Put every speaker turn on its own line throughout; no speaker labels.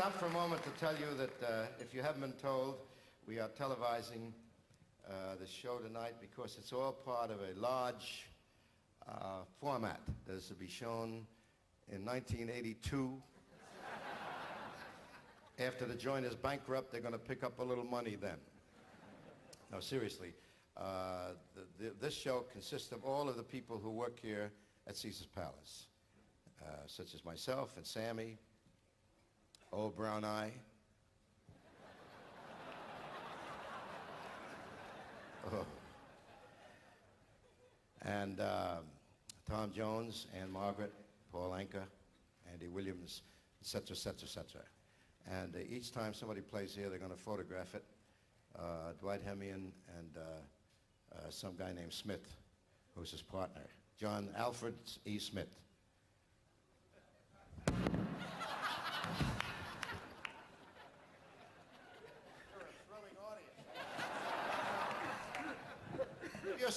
Stop for a moment to tell you that uh, if you haven't been told, we are televising uh, the show tonight because it's all part of a large uh, format that is to be shown in 1982. After the joint is bankrupt, they're going to pick up a little money then. No, seriously. Uh, the, the, this show consists of all of the people who work here at Caesar's Palace, uh, such as myself and Sammy, Old Brown Eye. Oh. And uh, Tom Jones, Ann-Margret, Paul Anka, Andy Williams, et cetera, et cetera, et cetera. And uh, each time somebody plays here, they're going to photograph it. Uh, Dwight Hemion and uh, uh, some guy named Smith, who's his partner. John Alfred E. Smith.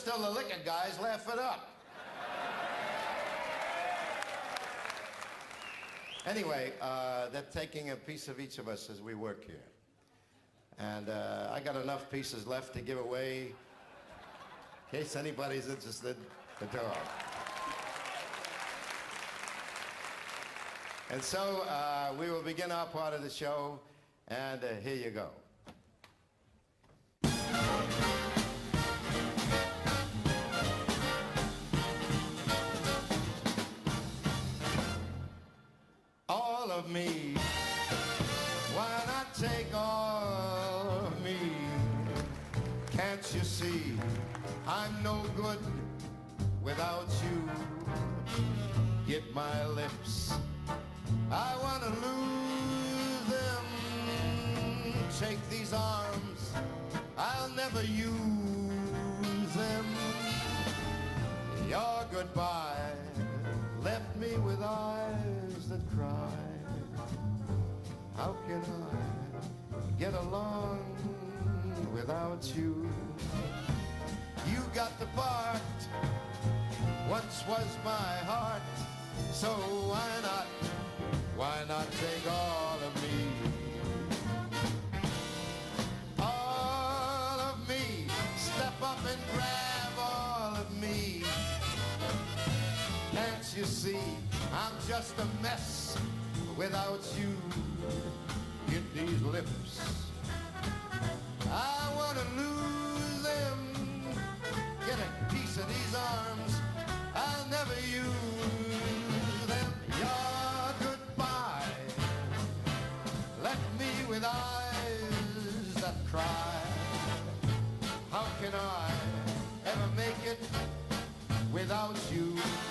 Still the licking guys, laugh it up. Anyway, uh, they're taking a piece of each of us as we work here. And uh, I got enough pieces left to give away in case anybody's interested to talk. And so uh, we will begin our part of the show, and uh, here you go. Of me, why not take all of me? Can't you see I'm no good without you? Get my lips, I wanna lose them. Take these arms, I'll never use them. Your goodbye left me with eyes. How can I get along without you? You got the part, once was my heart, so why not, why not take all of me? All of me, step up and grab all of me. Can't you see I'm just a mess without you? Get these lips. I wanna lose them. Get a piece of these arms. I'll never use them. Your goodbye left me with eyes that cry. How can I ever make it without you? You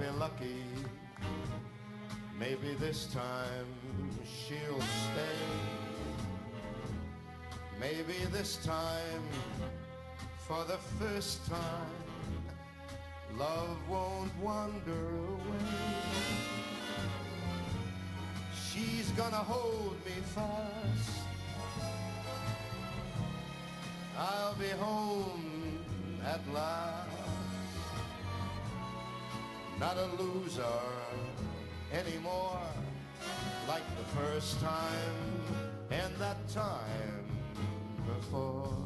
be lucky. Maybe this time she'll stay. Maybe this time, for the first time, love won't wander away. She's gonna hold me fast. I'll be home at last. Not a loser anymore like the first time and that time before.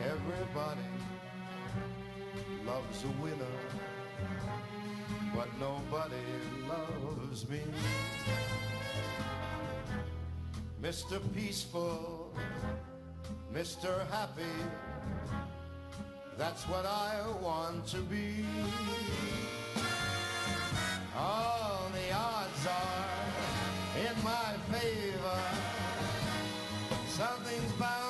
Everybody loves a winner, but nobody loves me. Mr. Peaceful, Mr. Happy, that's what I want to be. All the odds are in my favor. Something's bound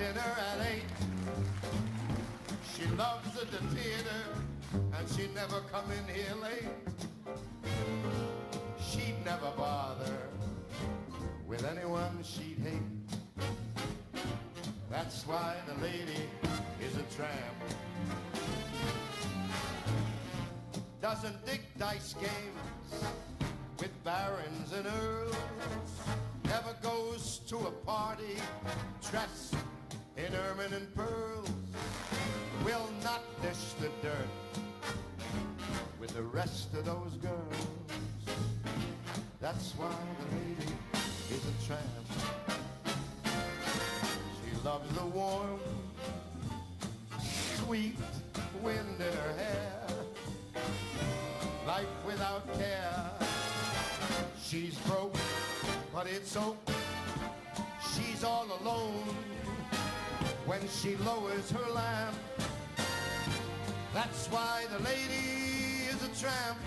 dinner at eight. She loves the theater and she never come in here late. She'd never bother with anyone she'd hate. That's why the lady is a tramp. Doesn't dig dice games with barons and earls. Never goes to a party dressed in ermine and pearls. Will not dish the dirt with the rest of those girls. That's why the lady is a tramp. She loves the warm, sweet wind in her hair. Life without care. She's broke, but it's so. She's all alone when she lowers her lamp. That's why the lady is a tramp.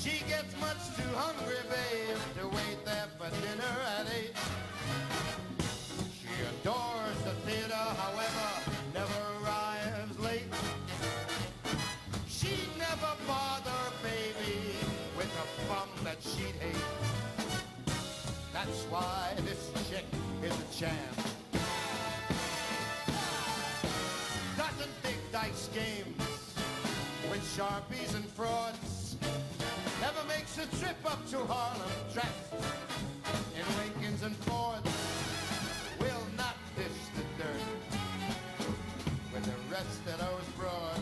She gets much too hungry, babe, to wait there for dinner at eight. She adores the theater, however, never arrives late. She'd never bother, baby, with a bum that she'd hate. That's why this chick champ. Doesn't dig dice games with sharpies and frauds. Never makes a trip up to Harlem dressed in Lincolns and Fords. Will not dish the dirt with the rest of those broads.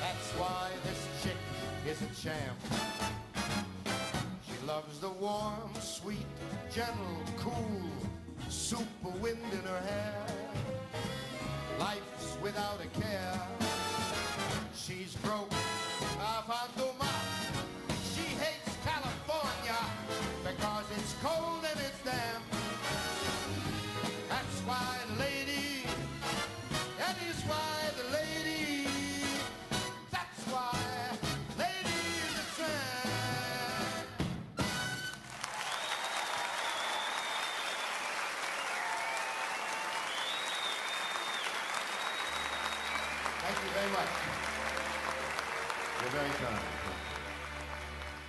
That's why this chick is a champ. Loves the warm, sweet, gentle, cool, super wind in her hair. Life's without a care. She's broke.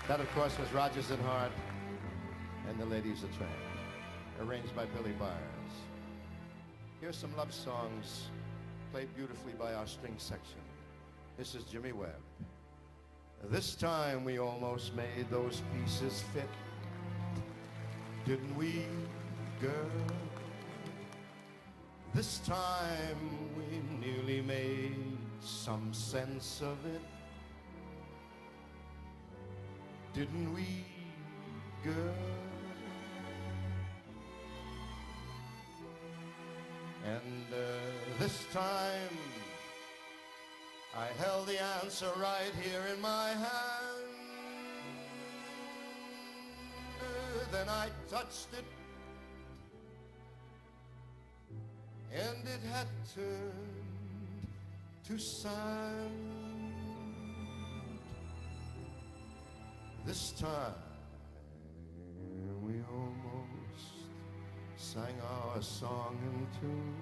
That, of course, was Rodgers and Hart and the Ladies of Tramp, arranged by Billy Byers. Here's some love songs played beautifully by our string section. This is Jimmy Webb. This time we almost made those pieces fit. Didn't we, girl? This time we nearly made some sense of it. Didn't we, girl? And uh, this time I held the answer right here in my hand. Then I touched it and it had turned to sand. This time we almost sang our song in tune.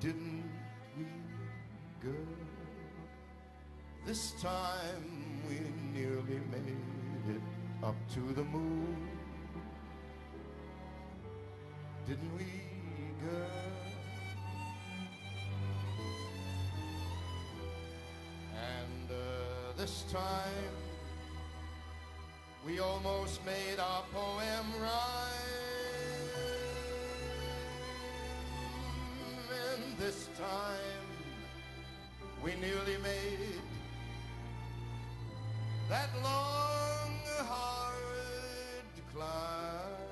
Didn't we, girl? This time we nearly made it up to the moon. Didn't we, girl? This time we almost made our poem rhyme. And this time we nearly made that long, hard climb.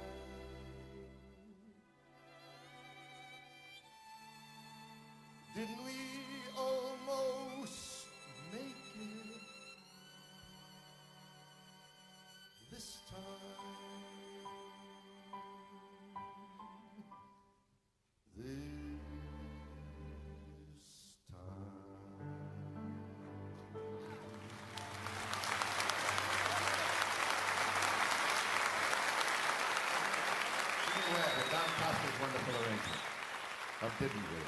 Arrangement of Didn't We?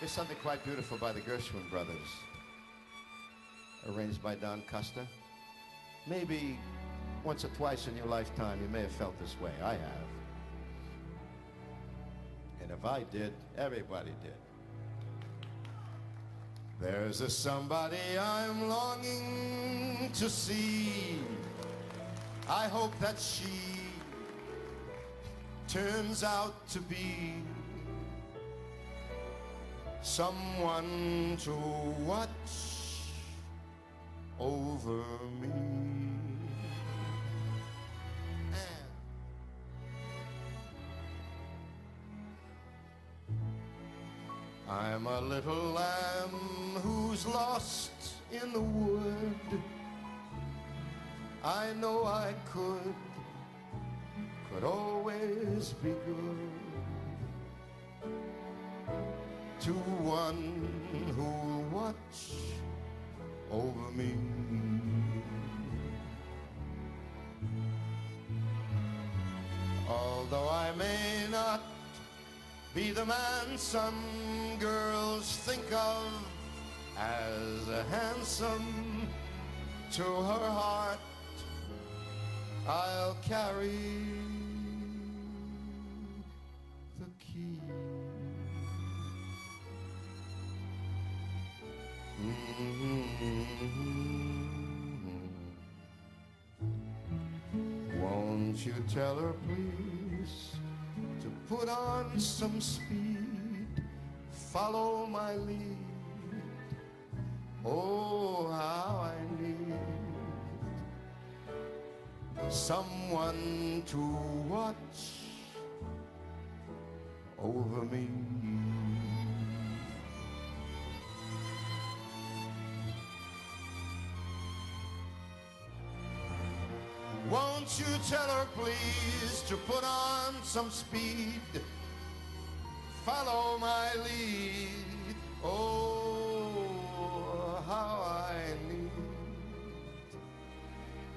Here's something quite beautiful by the Gershwin brothers, arranged by Don Costa. Maybe once or twice in your lifetime you may have felt this way. I have. And if I did, everybody did. There's a somebody I'm longing to see. I hope that she turns out to be someone to watch over me. I'm a little lamb who's lost in the wood. I know I could, could always be good to one who'll watch over me. Although I may not be the man some girls think of as handsome to her heart, I'll carry Mm-hmm. Won't you tell her, please, to put on some speed, follow my lead. Oh, how I need someone to watch over me. Won't you tell her, please, to put on some speed? Follow my lead. Oh, how I need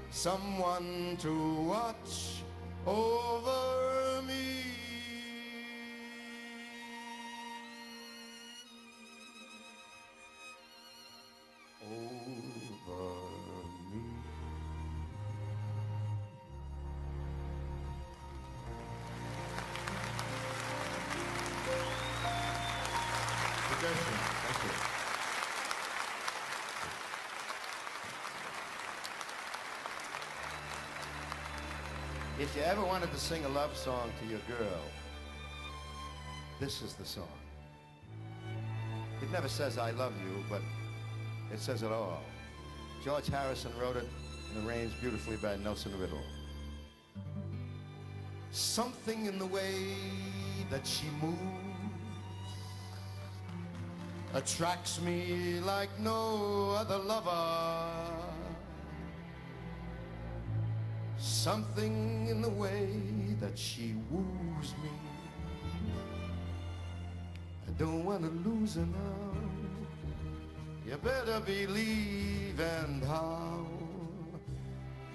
someone to watch over If you ever wanted to sing a love song to your girl, this is the song. It never says I love you, but it says it all. George Harrison wrote it and arranged beautifully by Nelson Riddle. Something in the way that she moves attracts me like no other lover. Something in the way that she woos me. I don't want to lose her now. You better believe and how.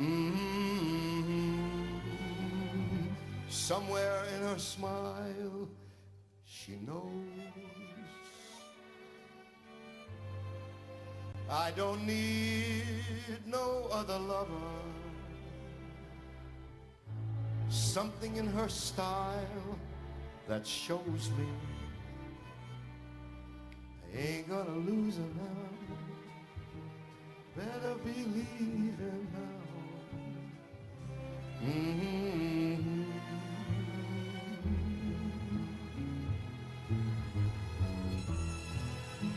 Mm-hmm. Somewhere in her smile, she knows. I don't need no other lover. Something in her style that shows me I ain't gonna lose her now. Better believe it now. Mm-hmm.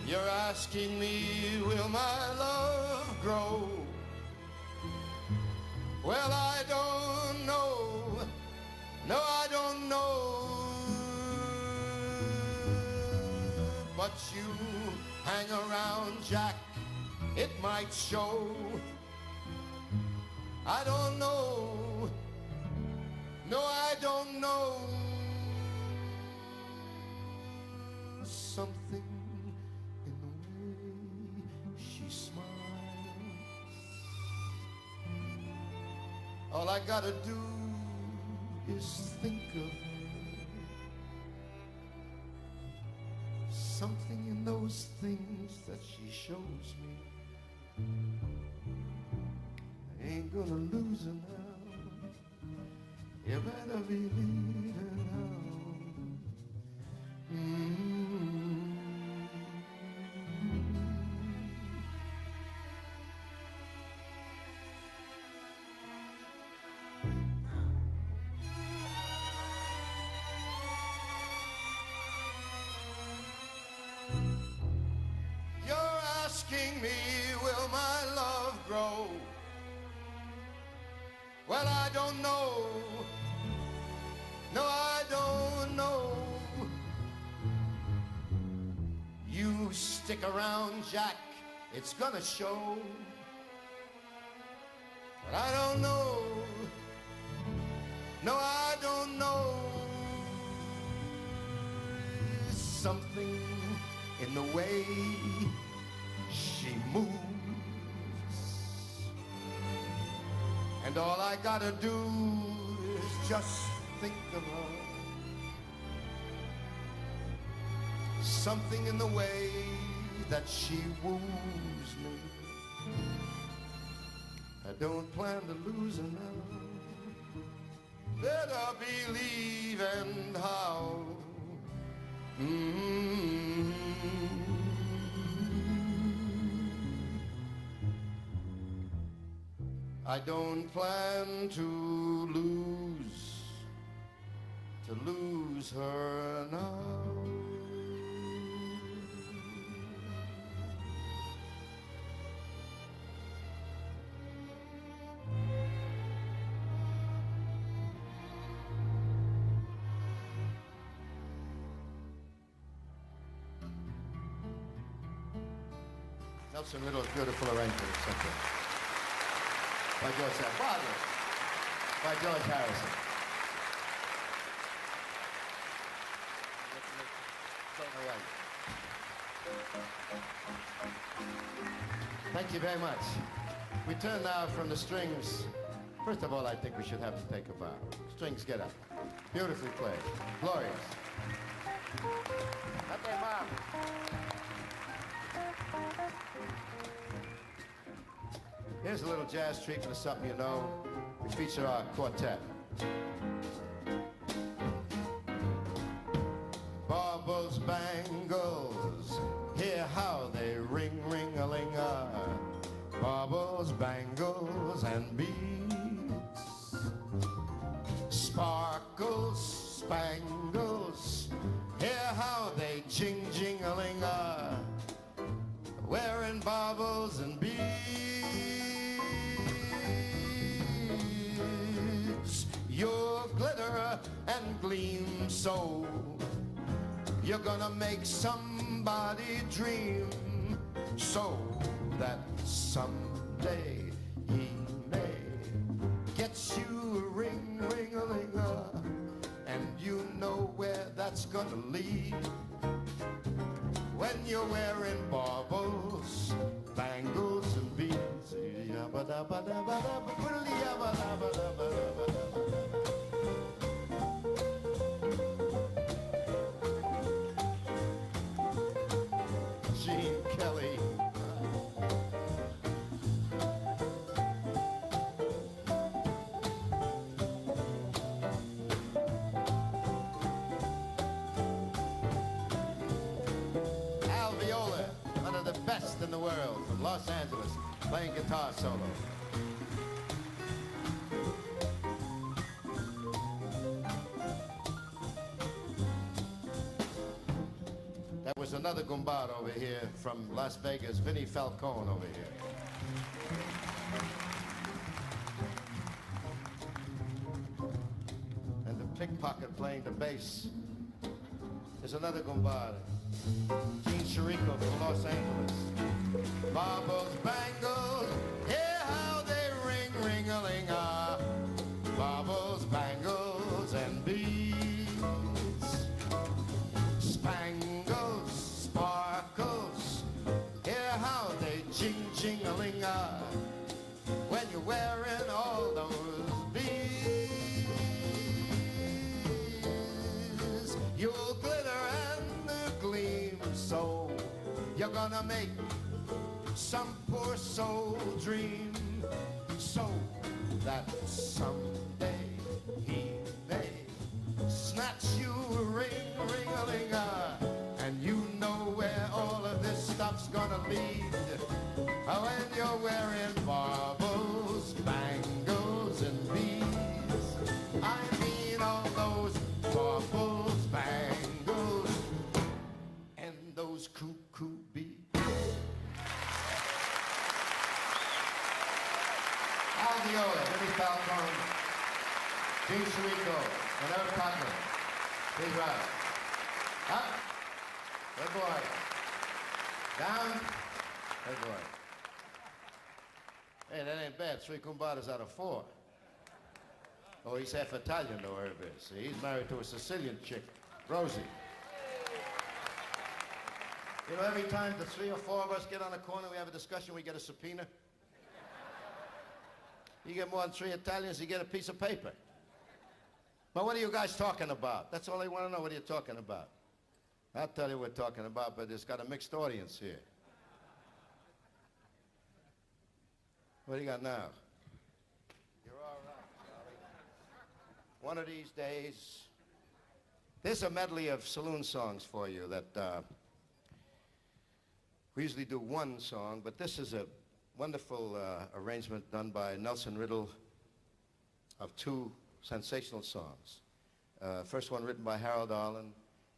You're asking me, will my love grow? Hang around, Jack, it might show. I don't know. No, I don't know. Something in the way she smiles. All I gotta do is that she shows me. I ain't gonna lose her now. You better believe it now. Mm. Stick around, Jack. It's gonna show. But I don't know. No, I don't know. Something in the way she moves. And all I gotta do is just think of her. Something in the way that she woos me. I don't plan to lose her now. Better believe and how. Mm. I don't plan to lose, to lose her now. Nelson Riddle's beautiful arrangement, etc. By George Harrison. By George Harrison. Thank you very much. We turn now from the strings. First of all, I think we should have to take a bow. Strings, get up. Beautifully played. Glorious. Okay, Mom. Here's a little jazz treatment of something you know. We feature our quartet. Gleam so. You're gonna make somebody dream so that someday he may get you a ring, ring a ling uh, and you know where that's gonna lead. Playing guitar solo. That was another gumbard over here from Las Vegas, Vinny Falcone over here. And the pickpocket playing the bass is another gumbard. Gene Cherico from Los Angeles. Baubles, bangles, And Eric Cochran. Please rise. Up. Good boy. Down. Good boy. Hey, that ain't bad. Three cumbadas out of four. Oh, he's half Italian, though, Herb is. See, he's married to a Sicilian chick, Rosie. You know, every time the three or four of us get on a corner, we have a discussion, we get a subpoena. You get more than three Italians, you get a piece of paper. But what are you guys talking about? That's all I want to know. What are you talking about? I'll tell you what we're talking about, but it's got a mixed audience here. What do you got now? You're all right, Charlie. One of these days, there's a medley of saloon songs for you that uh, we usually do one song, but this is a wonderful uh, arrangement done by Nelson Riddle of two sensational songs. Uh, first one written by Harold Arlen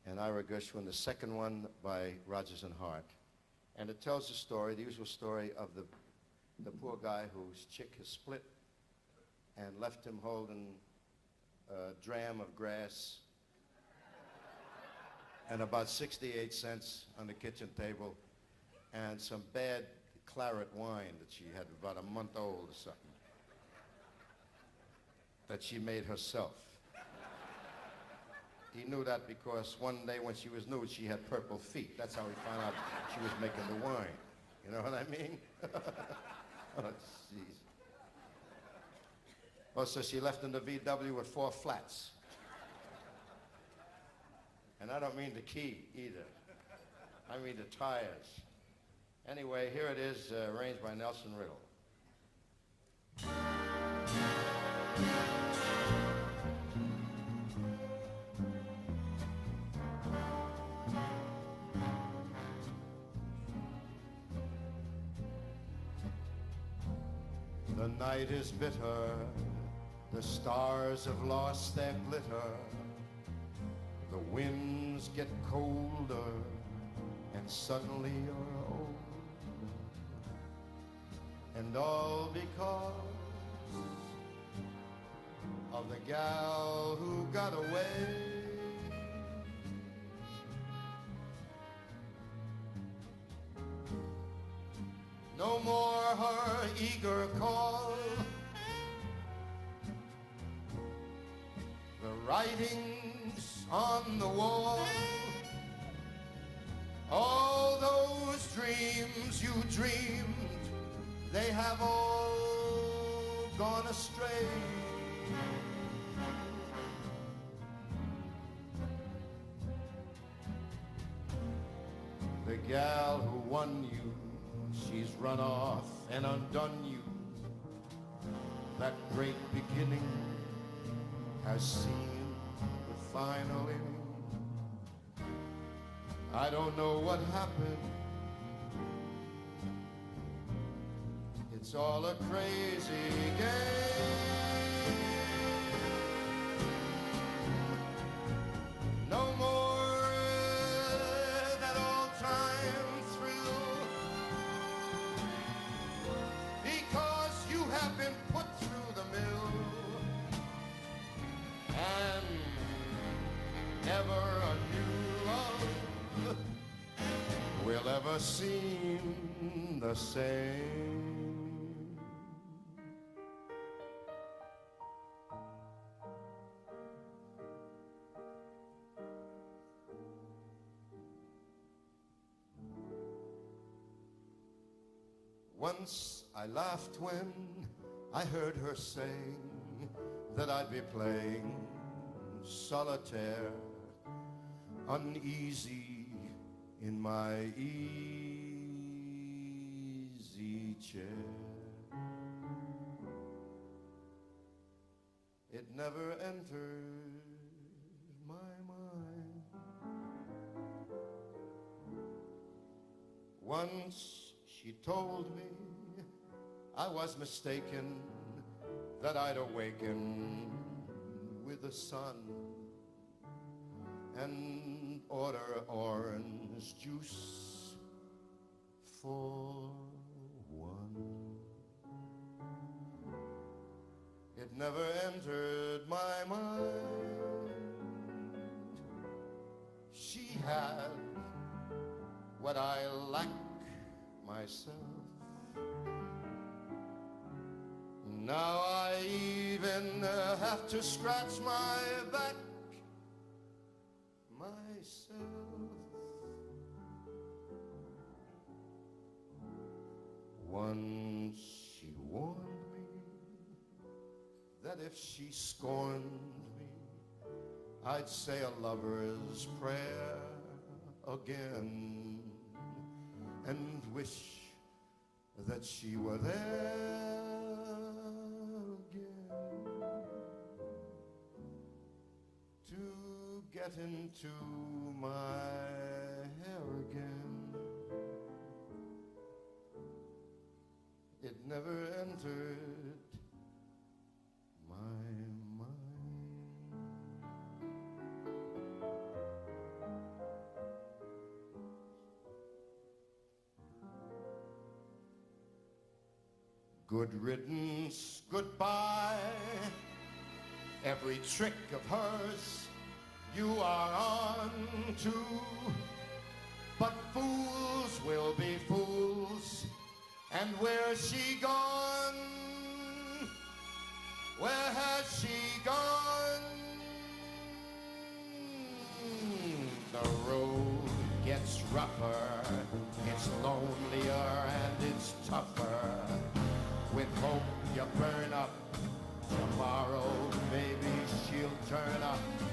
and Ira Gershwin, the second one by Rodgers and Hart. And it tells the story, the usual story of the, the poor guy whose chick has split and left him holding a dram of grass and about 68 cents on the kitchen table and some bad claret wine that she had about a month old or something that she made herself. He knew that because one day when she was nude, she had purple feet. That's how he found out she was making the wine. You know what I mean? oh, jeez. Oh, so she left in the VW with four flats. And I don't mean the key either. I mean the tires. Anyway, here it is, uh, arranged by Nelson Riddle. Night is bitter, the stars have lost their glitter, The winds get colder and suddenly you're old. And all because of the gal who got away. No more her eager call. The writings on the wall. All those dreams you dreamed, they have all gone astray. The gal who won you, she's run off and undone you. That great beginning has seen the final inning. I don't know what happened. It's all a crazy game. Seem the same. Once I laughed when I heard her saying that I'd be playing solitaire, uneasy in my easy chair. It never entered my mind. Once she told me I was mistaken, that I'd awaken with the sun and order orange juice for one. It never entered my mind. She had what I lack myself. Now I even have to scratch my back Once she warned me that if she scorned me, I'd say a lover's prayer again and wish that she were there again to get into my hair again. Good riddance, goodbye. Every trick of hers you are on to. But fools will be fools. And where's she gone? Where has she gone? The road gets rougher, it's lonelier and it's hope you burn up, tomorrow maybe she'll turn up.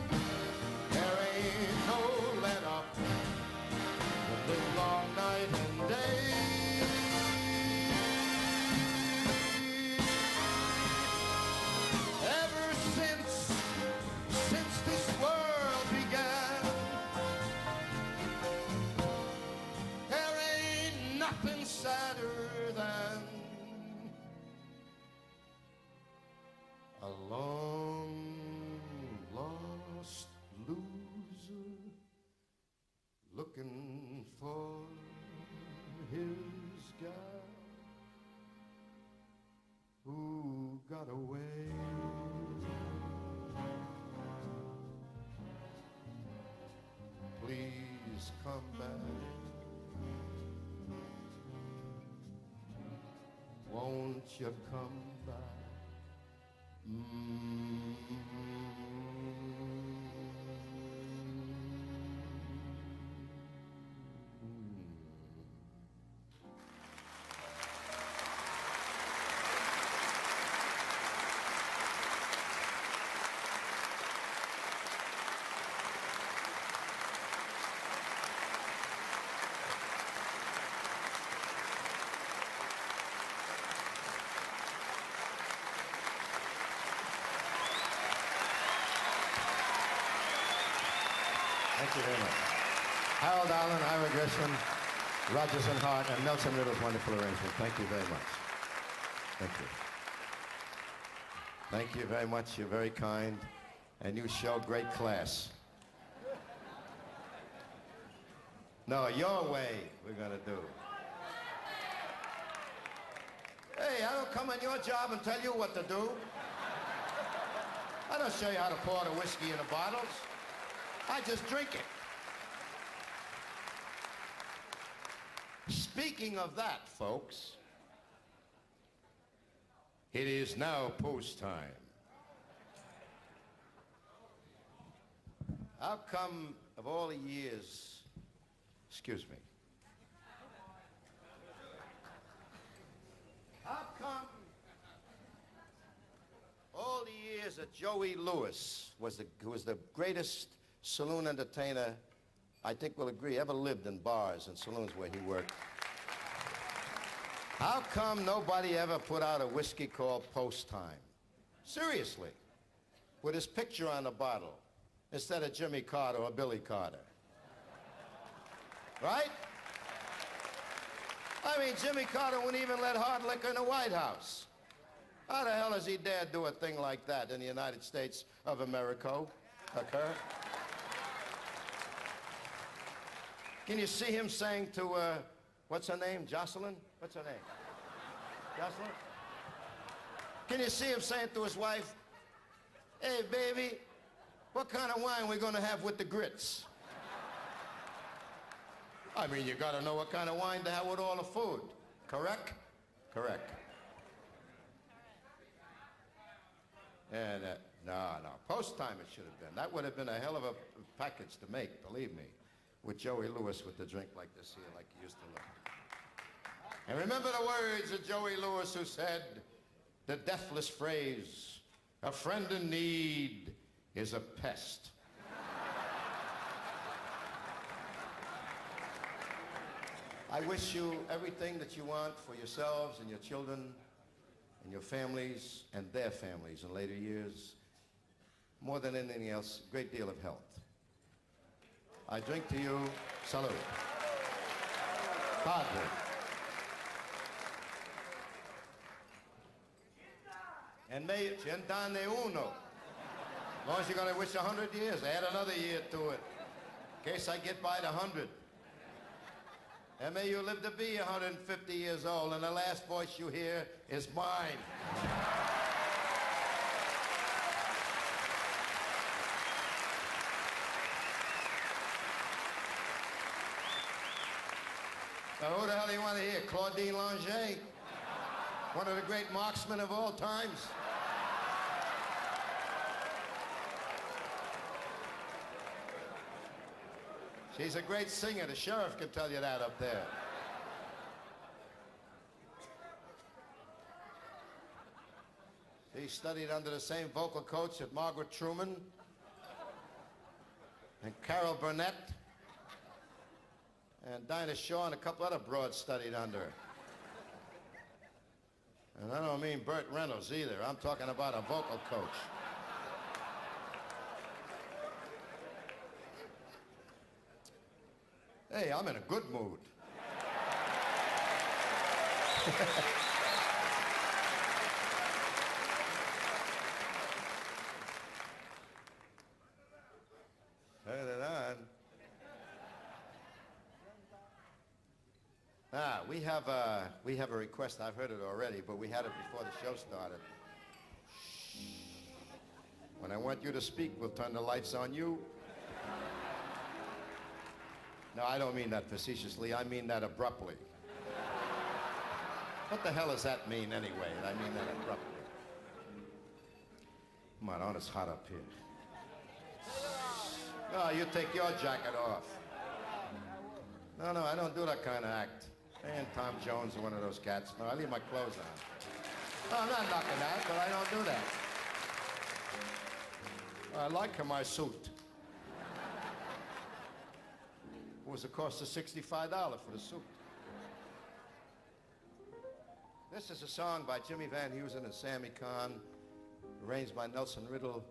You come back? Thank you very much. Harold Arlen, Ira Gershwin, Rodgers and Hart, and Nelson Riddle's wonderful arrangement. Thank you very much. Thank you. Thank you very much. You're very kind, and you show great class. No, your way we're going to do. Hey, I don't come on your job and tell you what to do. I don't show you how to pour the whiskey in the bottles. I just drink it. Speaking of that, folks, it is now post time. How come of all the years, excuse me, how come all the years that Joey Lewis was the, who was the greatest saloon entertainer, I think we'll agree, ever lived in bars and saloons where he worked. How come nobody ever put out a whiskey called Post Time? Seriously, with his picture on the bottle, instead of Jimmy Carter or Billy Carter. Right? I mean, Jimmy Carter wouldn't even let hard liquor in the White House. How the hell does he dare do a thing like that in the United States of America uh, occur? Can you see him saying to, uh, what's her name, Jocelyn? What's her name? Jocelyn? Can you see him saying to his wife, hey, baby, what kind of wine we gonna have with the grits? I mean, you gotta know what kind of wine to have with all the food. Correct? Correct. And, uh, no, no, post time it should have been. That would have been a hell of a package to make, believe me with Joey Lewis with the drink like this here, like he used to look. And remember the words of Joey Lewis who said, the deathless phrase, a friend in need is a pest. I wish you everything that you want for yourselves and your children and your families and their families in later years. More than anything else, a great deal of health. I drink to you. Salute. Padre. And may centane uno. As long as you're going to wish a hundred years, add another year to it. In case I get by the hundred. And may you live to be 150 years old, and the last voice you hear is mine. Now, who the hell do you want to hear? Claudine Longet? One of the great marksmen of all times? She's a great singer. The sheriff can tell you that up there. She studied under the same vocal coach that Margaret Truman and Carol Burnett and Dinah Shore and a couple other broads studied under her. And I don't mean Burt Reynolds either. I'm talking about a vocal coach. Hey, I'm in a good mood. Turn it on. Ah, we have a, we have a request. I've heard it already, but we had it before the show started. When I want you to speak, we'll turn the lights on you. No, I don't mean that facetiously. I mean that abruptly. What the hell does that mean anyway? I mean that abruptly. Come on, it's hot up here. No, ah, you take your jacket off. No, no, I don't do that kind of act. And Tom Jones is one of those cats. No, I leave my clothes on. No, I'm not knocking that, but I don't do that. I like my suit. It was the cost of $65 for the suit. This is a song by Jimmy Van Heusen and Sammy Cahn, arranged by Nelson Riddle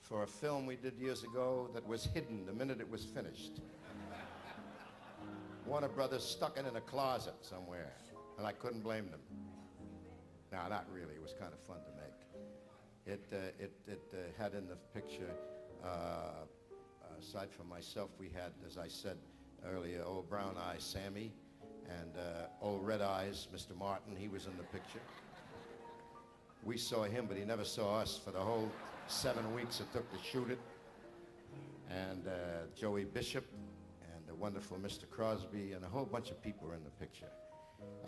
for a film we did years ago that was hidden the minute it was finished. Warner Brothers stuck it in a closet somewhere, and I couldn't blame them. No, not really. It was kind of fun to make. It, uh, it, it uh, had in the picture, uh, aside from myself, we had, as I said earlier, old brown eyes Sammy, and uh, old red eyes Mr. Martin. He was in the picture. We saw him, but he never saw us for the whole seven weeks it took to shoot it. And uh, Joey Bishop, wonderful Mr. Crosby, and a whole bunch of people were in the picture.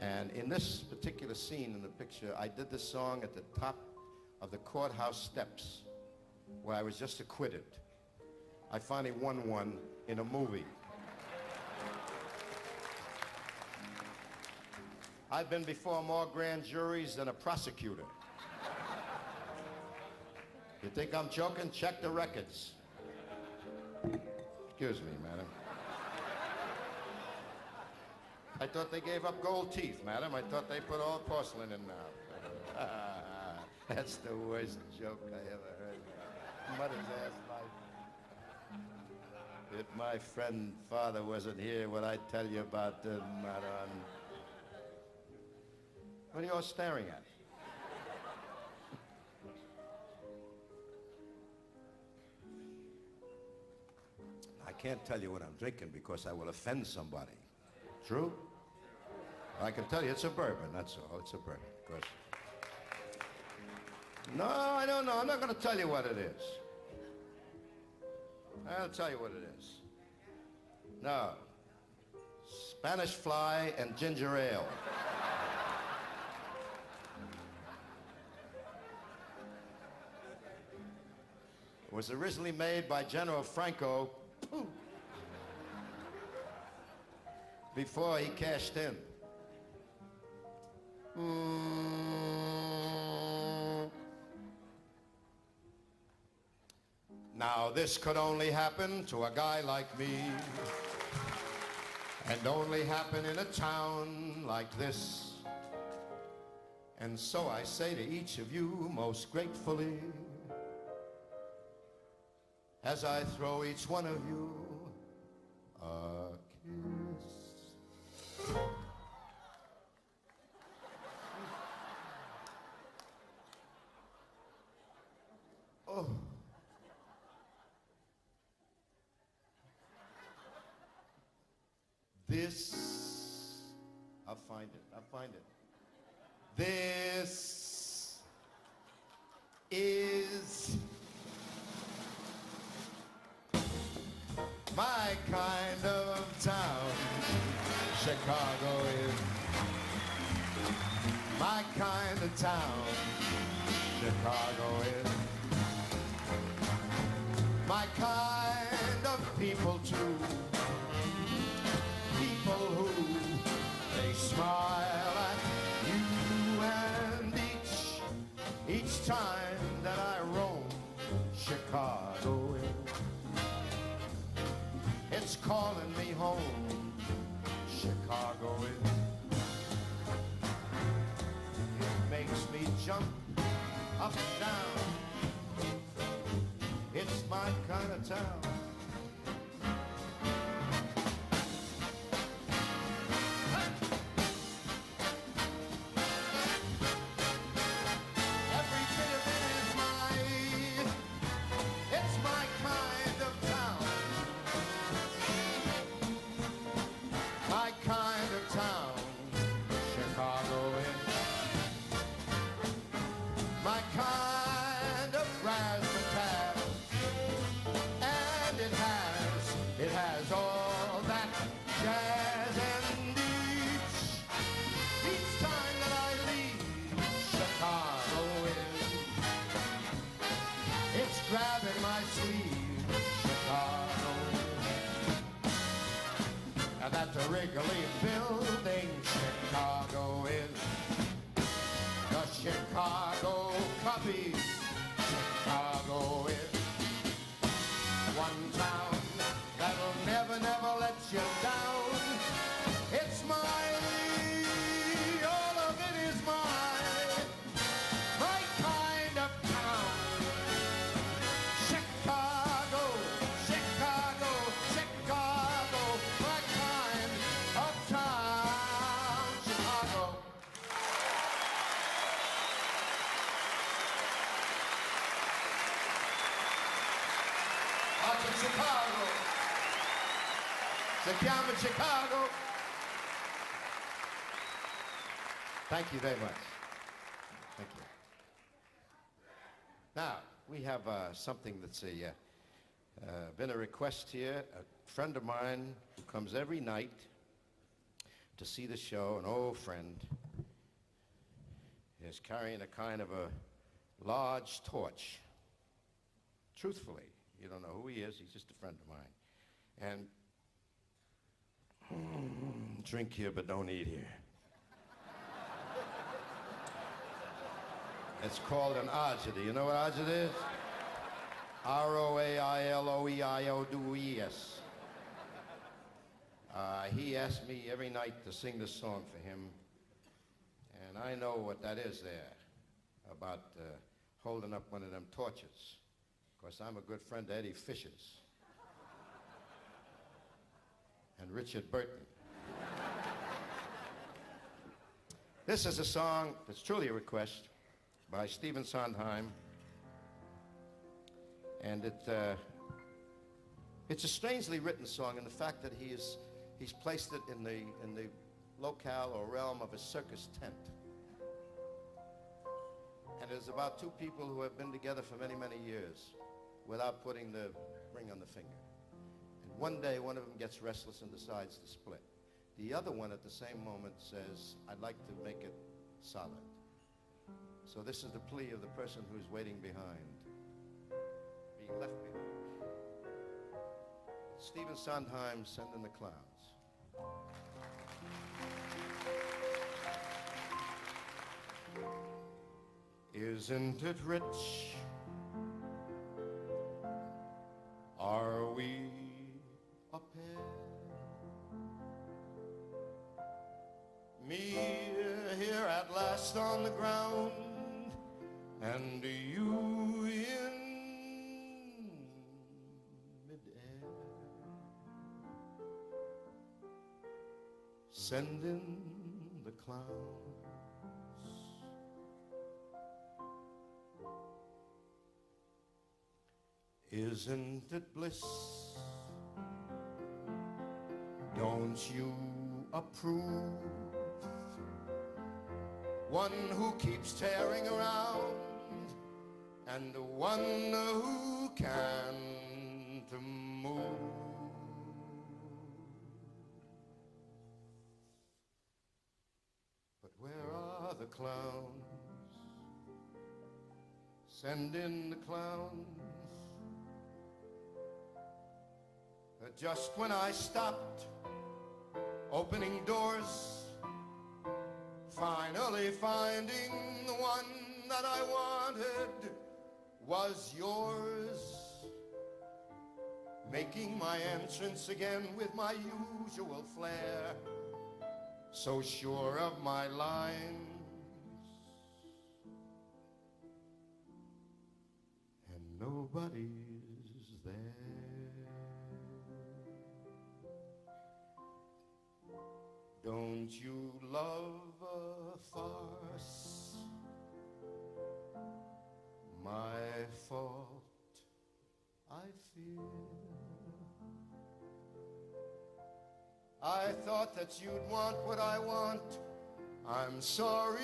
And in this particular scene in the picture, I did this song at the top of the courthouse steps where I was just acquitted. I finally won one in a movie. I've been before more grand juries than a prosecutor. You think I'm joking? Check the records. Excuse me, madam. I thought they gave up gold teeth, madam. I thought they put all porcelain in now. That's the worst joke I ever heard. Mother's ass life. If my friend father wasn't here, what I'd tell you about the madam. What are you all staring at? I can't tell you what I'm drinking because I will offend somebody. True? I can tell you it's a bourbon, that's all. It's a bourbon. Of course. No, I don't know. I'm not going to tell you what it is. I'll tell you what it is. No. Spanish fly and ginger ale. It was originally made by General Franco before he cashed in. Mm. Now this could only happen to a guy like me and only happen in a town like this. And so I say to each of you most gratefully as I throw each one of you This, I'll find it, I'll find it. This is my kind of town. Chicago is my kind of town. Chicago is calling me home Chicago is. it makes me jump up and down it's my kind of town. The Building, Chicago is the Chicago Cubbies. Si chiama Chicago. Thank you very much. Thank you. Now, we have uh, something that's a, uh, uh, been a request here. A friend of mine who comes every night to see the show, an old friend, is carrying a kind of a large torch. Truthfully, you don't know who he is, he's just a friend of mine. And mm, drink here, but don't eat here. It's called an agita. You know what agita is? R-O-A-I-L-O-E-I-O-D-E-S. Uh, he asked me every night to sing this song for him, and I know what that is there about uh, holding up one of them torches. Of course, I'm a good friend to Eddie Fishers and Richard Burton. this is a song that's truly a request by Stephen Sondheim. And it, uh, it's a strangely written song in the fact that he is, he's placed it in the, in the locale or realm of a circus tent. And it's about two people who have been together for many, many years without putting the ring on the finger. One day, one of them gets restless and decides to split. The other one at the same moment says, I'd like to make it solid. So this is the plea of the person who's waiting behind, being left behind. Stephen Sondheim, Send in the Clowns. Isn't it rich? Are we last on the ground, and you in midair. Sending the clowns. Isn't it bliss? Don't you approve? One who keeps tearing around and one who can't move. But where are the clowns? Send in the clowns. Just when I stopped opening doors, finally finding the one that I wanted was yours. Making my entrance again with my usual flair, so sure of my lines. And nobody's Don't you love a farce? My fault, I fear. I thought that you'd want what I want. I'm sorry,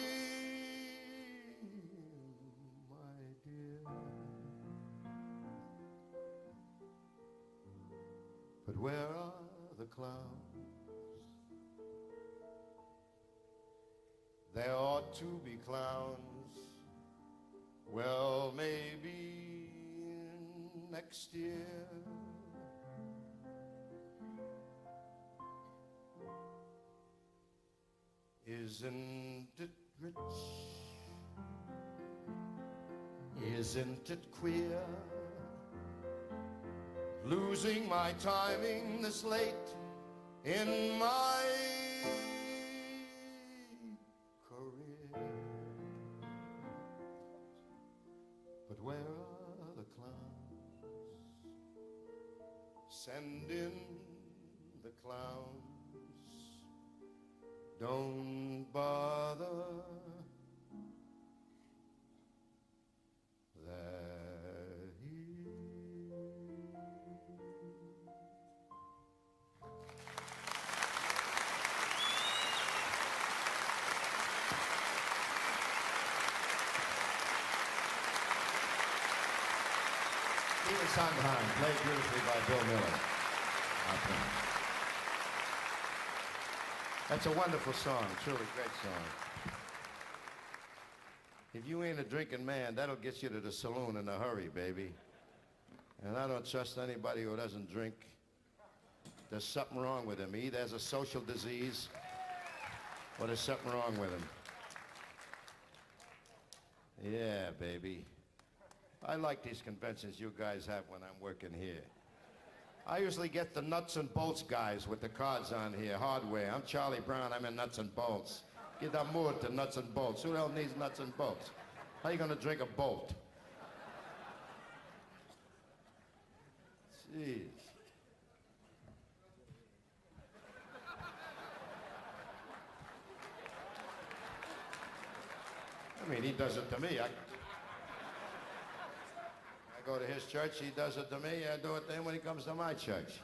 my dear. But where are the clowns? There ought to be clowns. Well, maybe next year. Isn't it rich? Isn't it queer? Losing my timing this late in my where are the clowns? Send in the clowns. Don't bother. Sondheim, played beautifully by Bill Miller. That's a wonderful song, truly great song. If you ain't a drinking man, that'll get you to the saloon in a hurry, baby. And I don't trust anybody who doesn't drink. There's something wrong with him. He either a social disease or there's something wrong with him. Yeah, baby. I like these conventions you guys have when I'm working here. I usually get the nuts and bolts guys with the cards on here, hardware. I'm Charlie Brown, I'm in nuts and bolts. Get that mood to nuts and bolts. Who the hell needs nuts and bolts? How you gonna drink a bolt? Jeez. I mean, he does it to me. I, go to his church, he does it to me. I do it to him when he comes to my church.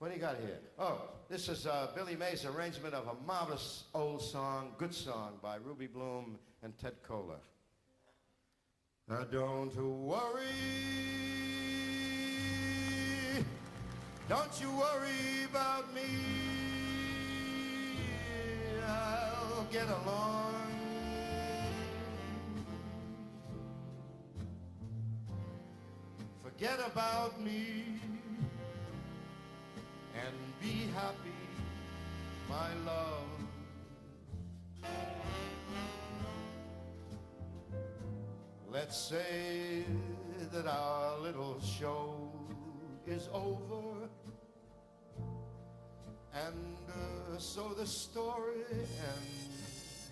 What do you got here? Oh, this is uh, Billy May's arrangement of a marvelous old song, good song by Rube Bloom and Ted Koehler. Now don't worry, don't you worry about me. I'll get along. Forget about me and be happy, my love. Let's say that our little show is over, and uh, so the story ends.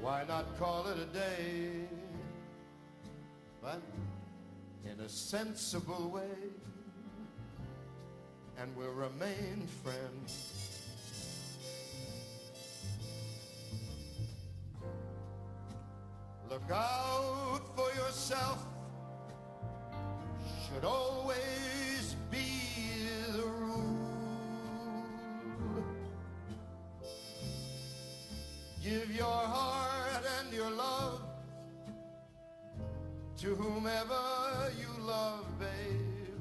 Why not call it a day? But in a sensible way, and we'll remain friends. Look out for yourself, should always be the rule. Give your to whomever you love, babe.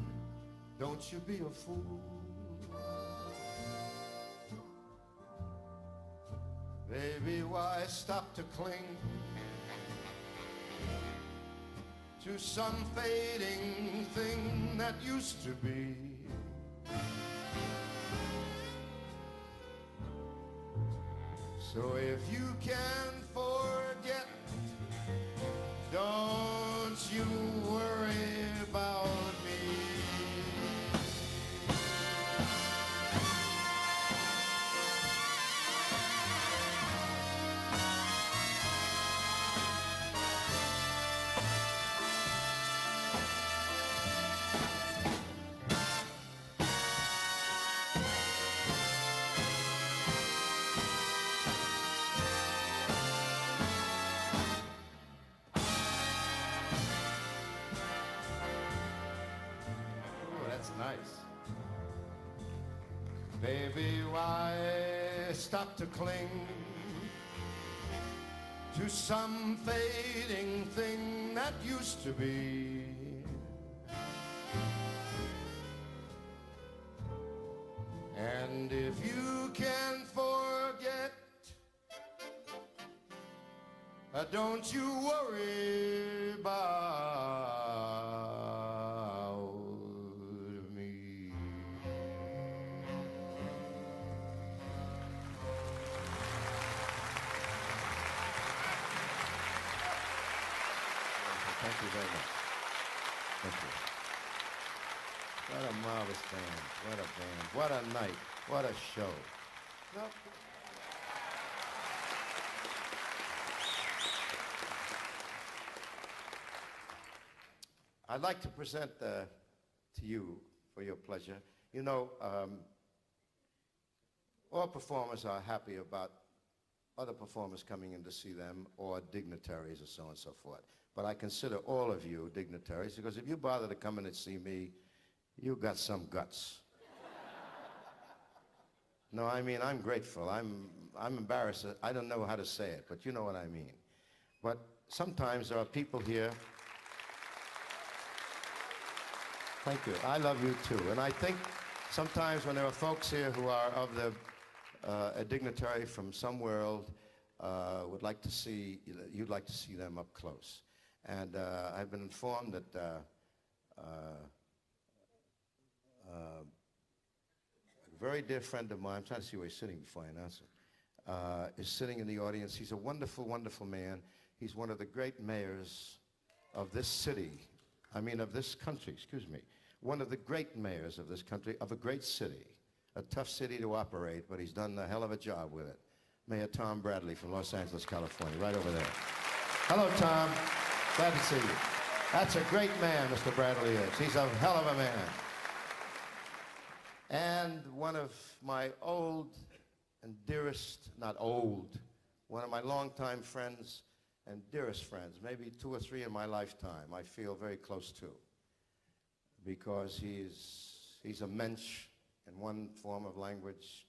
Don't you be a fool. Baby, why stop to cling to some fading thing that used to be? So if you to cling to some fading thing that used to be? And if you can forget Uh, don't you worry What a show. I'd like to present uh, to you, for your pleasure, you know, um, all performers are happy about other performers coming in to see them or dignitaries or so on and so forth. But I consider all of you dignitaries because if you bother to come in and see me, you've got some guts. No, I mean, I'm grateful. I'm, I'm embarrassed. I don't know how to say it, but you know what I mean. But sometimes there are people here Thank you. I love you too. And I think sometimes when there are folks here who are of the uh, a dignitary from some world uh, would like to see you'd like to see them up close. And uh, I've been informed that uh, uh, very dear friend of mine, I'm trying to see where he's sitting before I announce him, uh, is sitting in the audience. He's a wonderful, wonderful man. He's one of the great mayors of this city, I mean of this country, excuse me one of the great mayors of this country, of a great city, a tough city to operate, but he's done a hell of a job with it. Mayor Tom Bradley from Los Angeles, California, right over there. Hello, Tom. Glad to see you. That's a great man, Mr. Bradley is. He's a hell of a man. And one of my old and dearest, not old, one of my longtime friends and dearest friends, maybe two or three in my lifetime, I feel very close to because he's, he's a mensch in one form of language,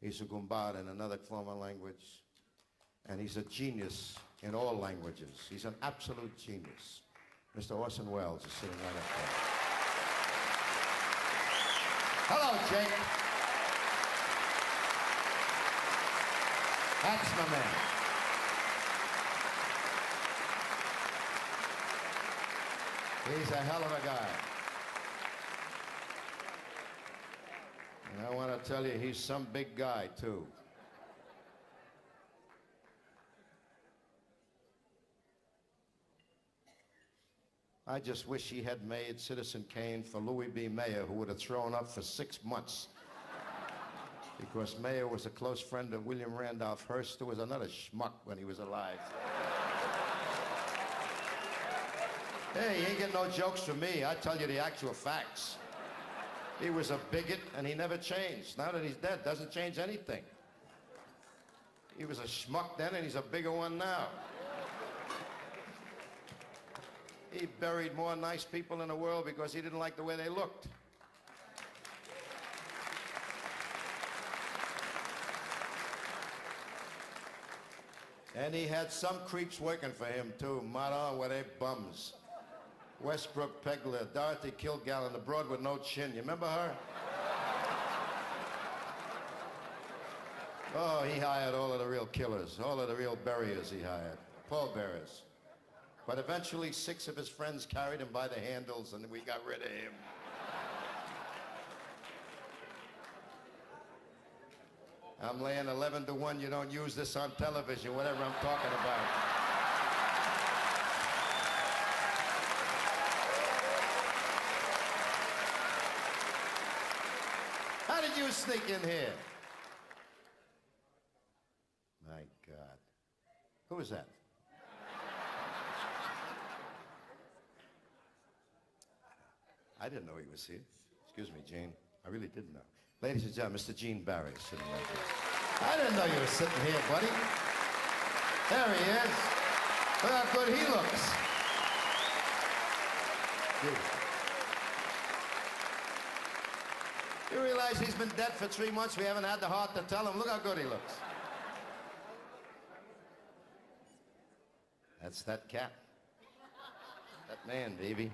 he's a gumbar in another form of language, and he's a genius in all languages. He's an absolute genius. Mr. Orson Welles is sitting right up there. Hello, Jake. That's my man. He's a hell of a guy. And I want to tell you, he's some big guy, too. I just wish he had made Citizen Kane for Louis B. Mayer, who would have thrown up for six months. because Mayer was a close friend of William Randolph Hearst, who was another schmuck when he was alive. hey, you ain't getting no jokes from me. I tell you the actual facts. He was a bigot and he never changed. Now that he's dead, doesn't change anything. He was a schmuck then and he's a bigger one now. He buried more nice people in the world because he didn't like the way they looked. And he had some creeps working for him too. Madon were they bums. Westbrook Pegler, Dorothy Kilgallen, the broad with no chin. You remember her? Oh, he hired all of the real killers, all of the real buriers he hired, pallbearers. But eventually, six of his friends carried him by the handles, and we got rid of him. I'm laying 11 to 1. You don't use this on television, whatever I'm talking about. How did you sneak in here? My God. Who was that? I didn't know he was here. Excuse me, Gene. I really didn't know. Ladies and gentlemen, Mr. Gene Barry sitting right here. I didn't know you were sitting here, buddy. There he is. Look how good he looks. Beautiful. You realize he's been dead for three months? We haven't had the heart to tell him. Look how good he looks. That's that cat. That man, baby.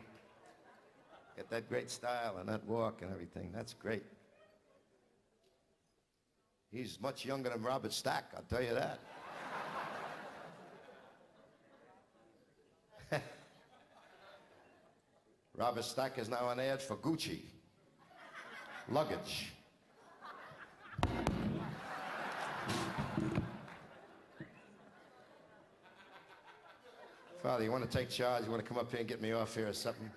Get that great style and that walk and everything. That's great. He's much younger than Robert Stack, I'll tell you that. Robert Stack is now on ad for Gucci. Luggage. Father, you want to take charge? You want to come up here and get me off here or something?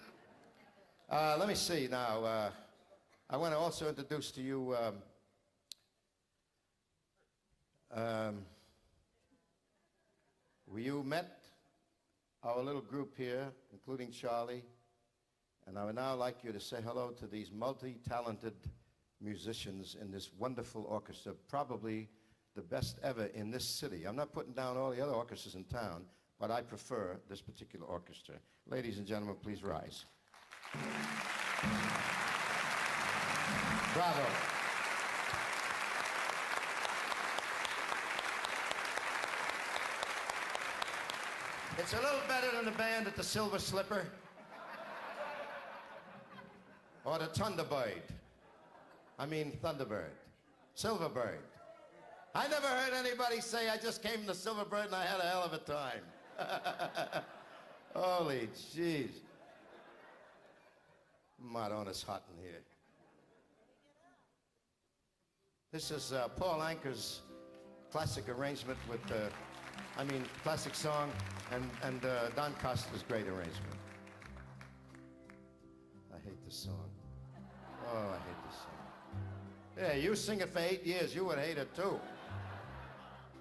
Uh, let me see now. Uh, I want to also introduce to you um, um, you met our little group here, including Charlie, and I would now like you to say hello to these multi-talented musicians in this wonderful orchestra, probably the best ever in this city. I'm not putting down all the other orchestras in town, but I prefer this particular orchestra. Ladies and gentlemen, please rise. Bravo. It's a little better than the band at the Silver Slipper. or the Thunderbird. I mean Thunderbird. Silverbird. I never heard anybody say I just came to Silverbird and I had a hell of a time. Holy jeez. Madona's hot in here. This is uh, Paul Anka's classic arrangement with, uh, I mean, classic song and, and uh, Don Costa's great arrangement. I hate this song. Oh, I hate this song. Yeah, you sing it for eight years, you would hate it too.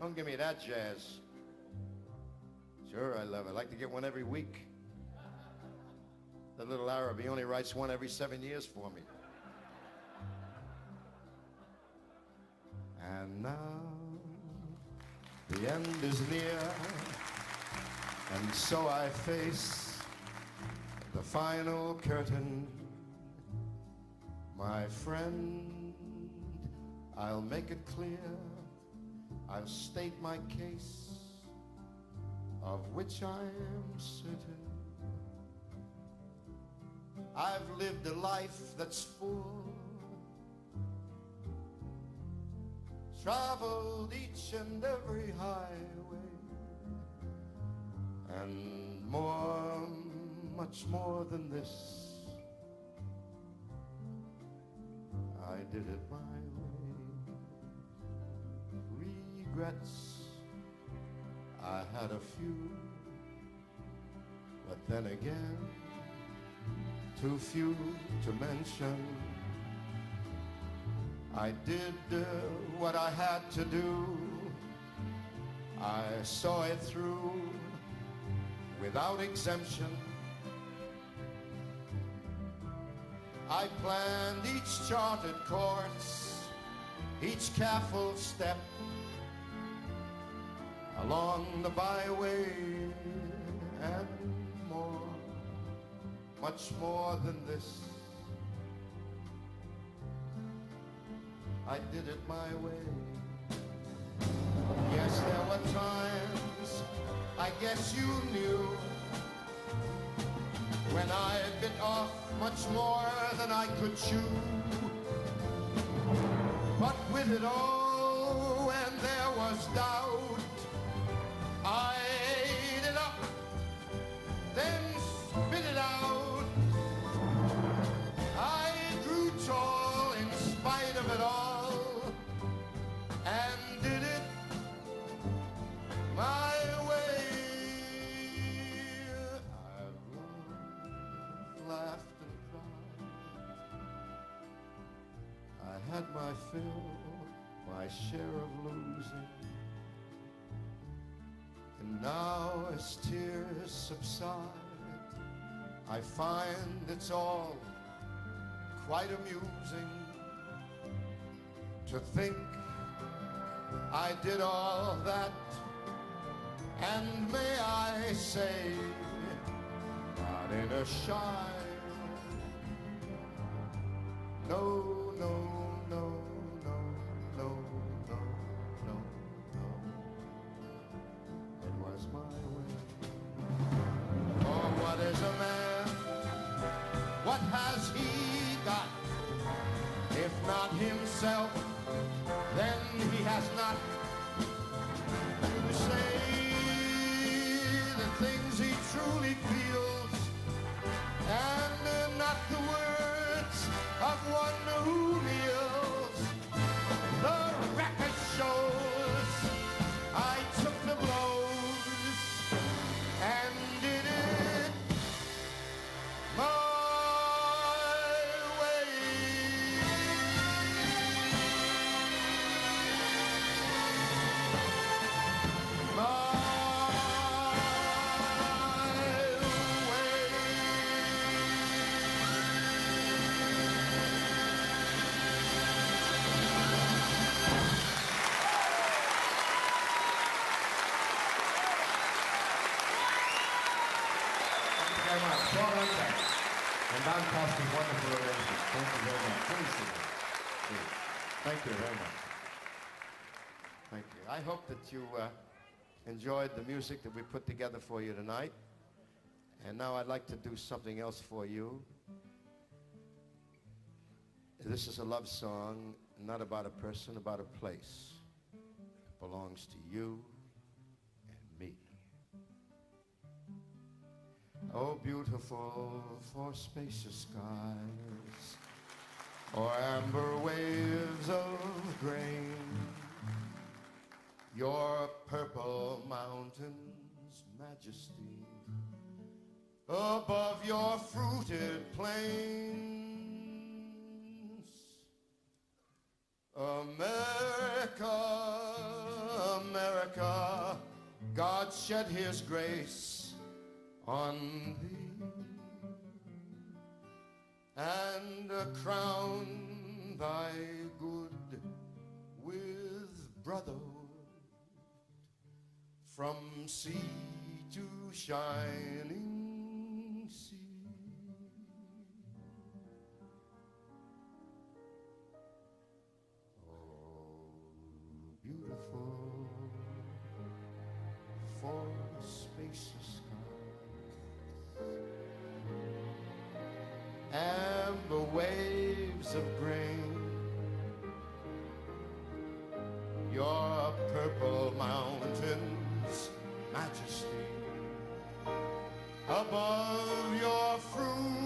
Don't give me that jazz. Sure, I love it. I like to get one every week. The little Arab, he only writes one every seven years for me. And now the end is near, and so I face the final curtain. My friend, I'll make it clear, I'll state my case, of which I am certain. I've lived a life that's full, traveled each and every highway, and more, much more than this. I did it my way. Regrets, I had a few, but then again, too few to mention. I did uh, what I had to do. I saw it through without exemption. I planned each charted course, each careful step along the byway and much more than this. I did it my way. Yes, there were times, I guess you knew, when I bit off much more than I could chew. But with it all, when there was doubt, I ate it up, then had my fill, my share of losing. And now as tears subside, I find it's all quite amusing to think I did all that. And may I say, not in a shy, no, much. Paul Anka. And Don wonderful arrangement. Thank you very much. Thank you very much. Thank you. I hope that you uh, enjoyed the music that we put together for you tonight. And now I'd like to do something else for you. This is a love song, not about a person, about a place. It belongs to you Oh, beautiful for spacious skies, or amber waves of grain, your purple mountains' majesty above your fruited plains. America, America, God shed his grace on thee and crown thy good with brotherhood from sea to shining sea. Oh, beautiful purple mountains, majesty, above your fruited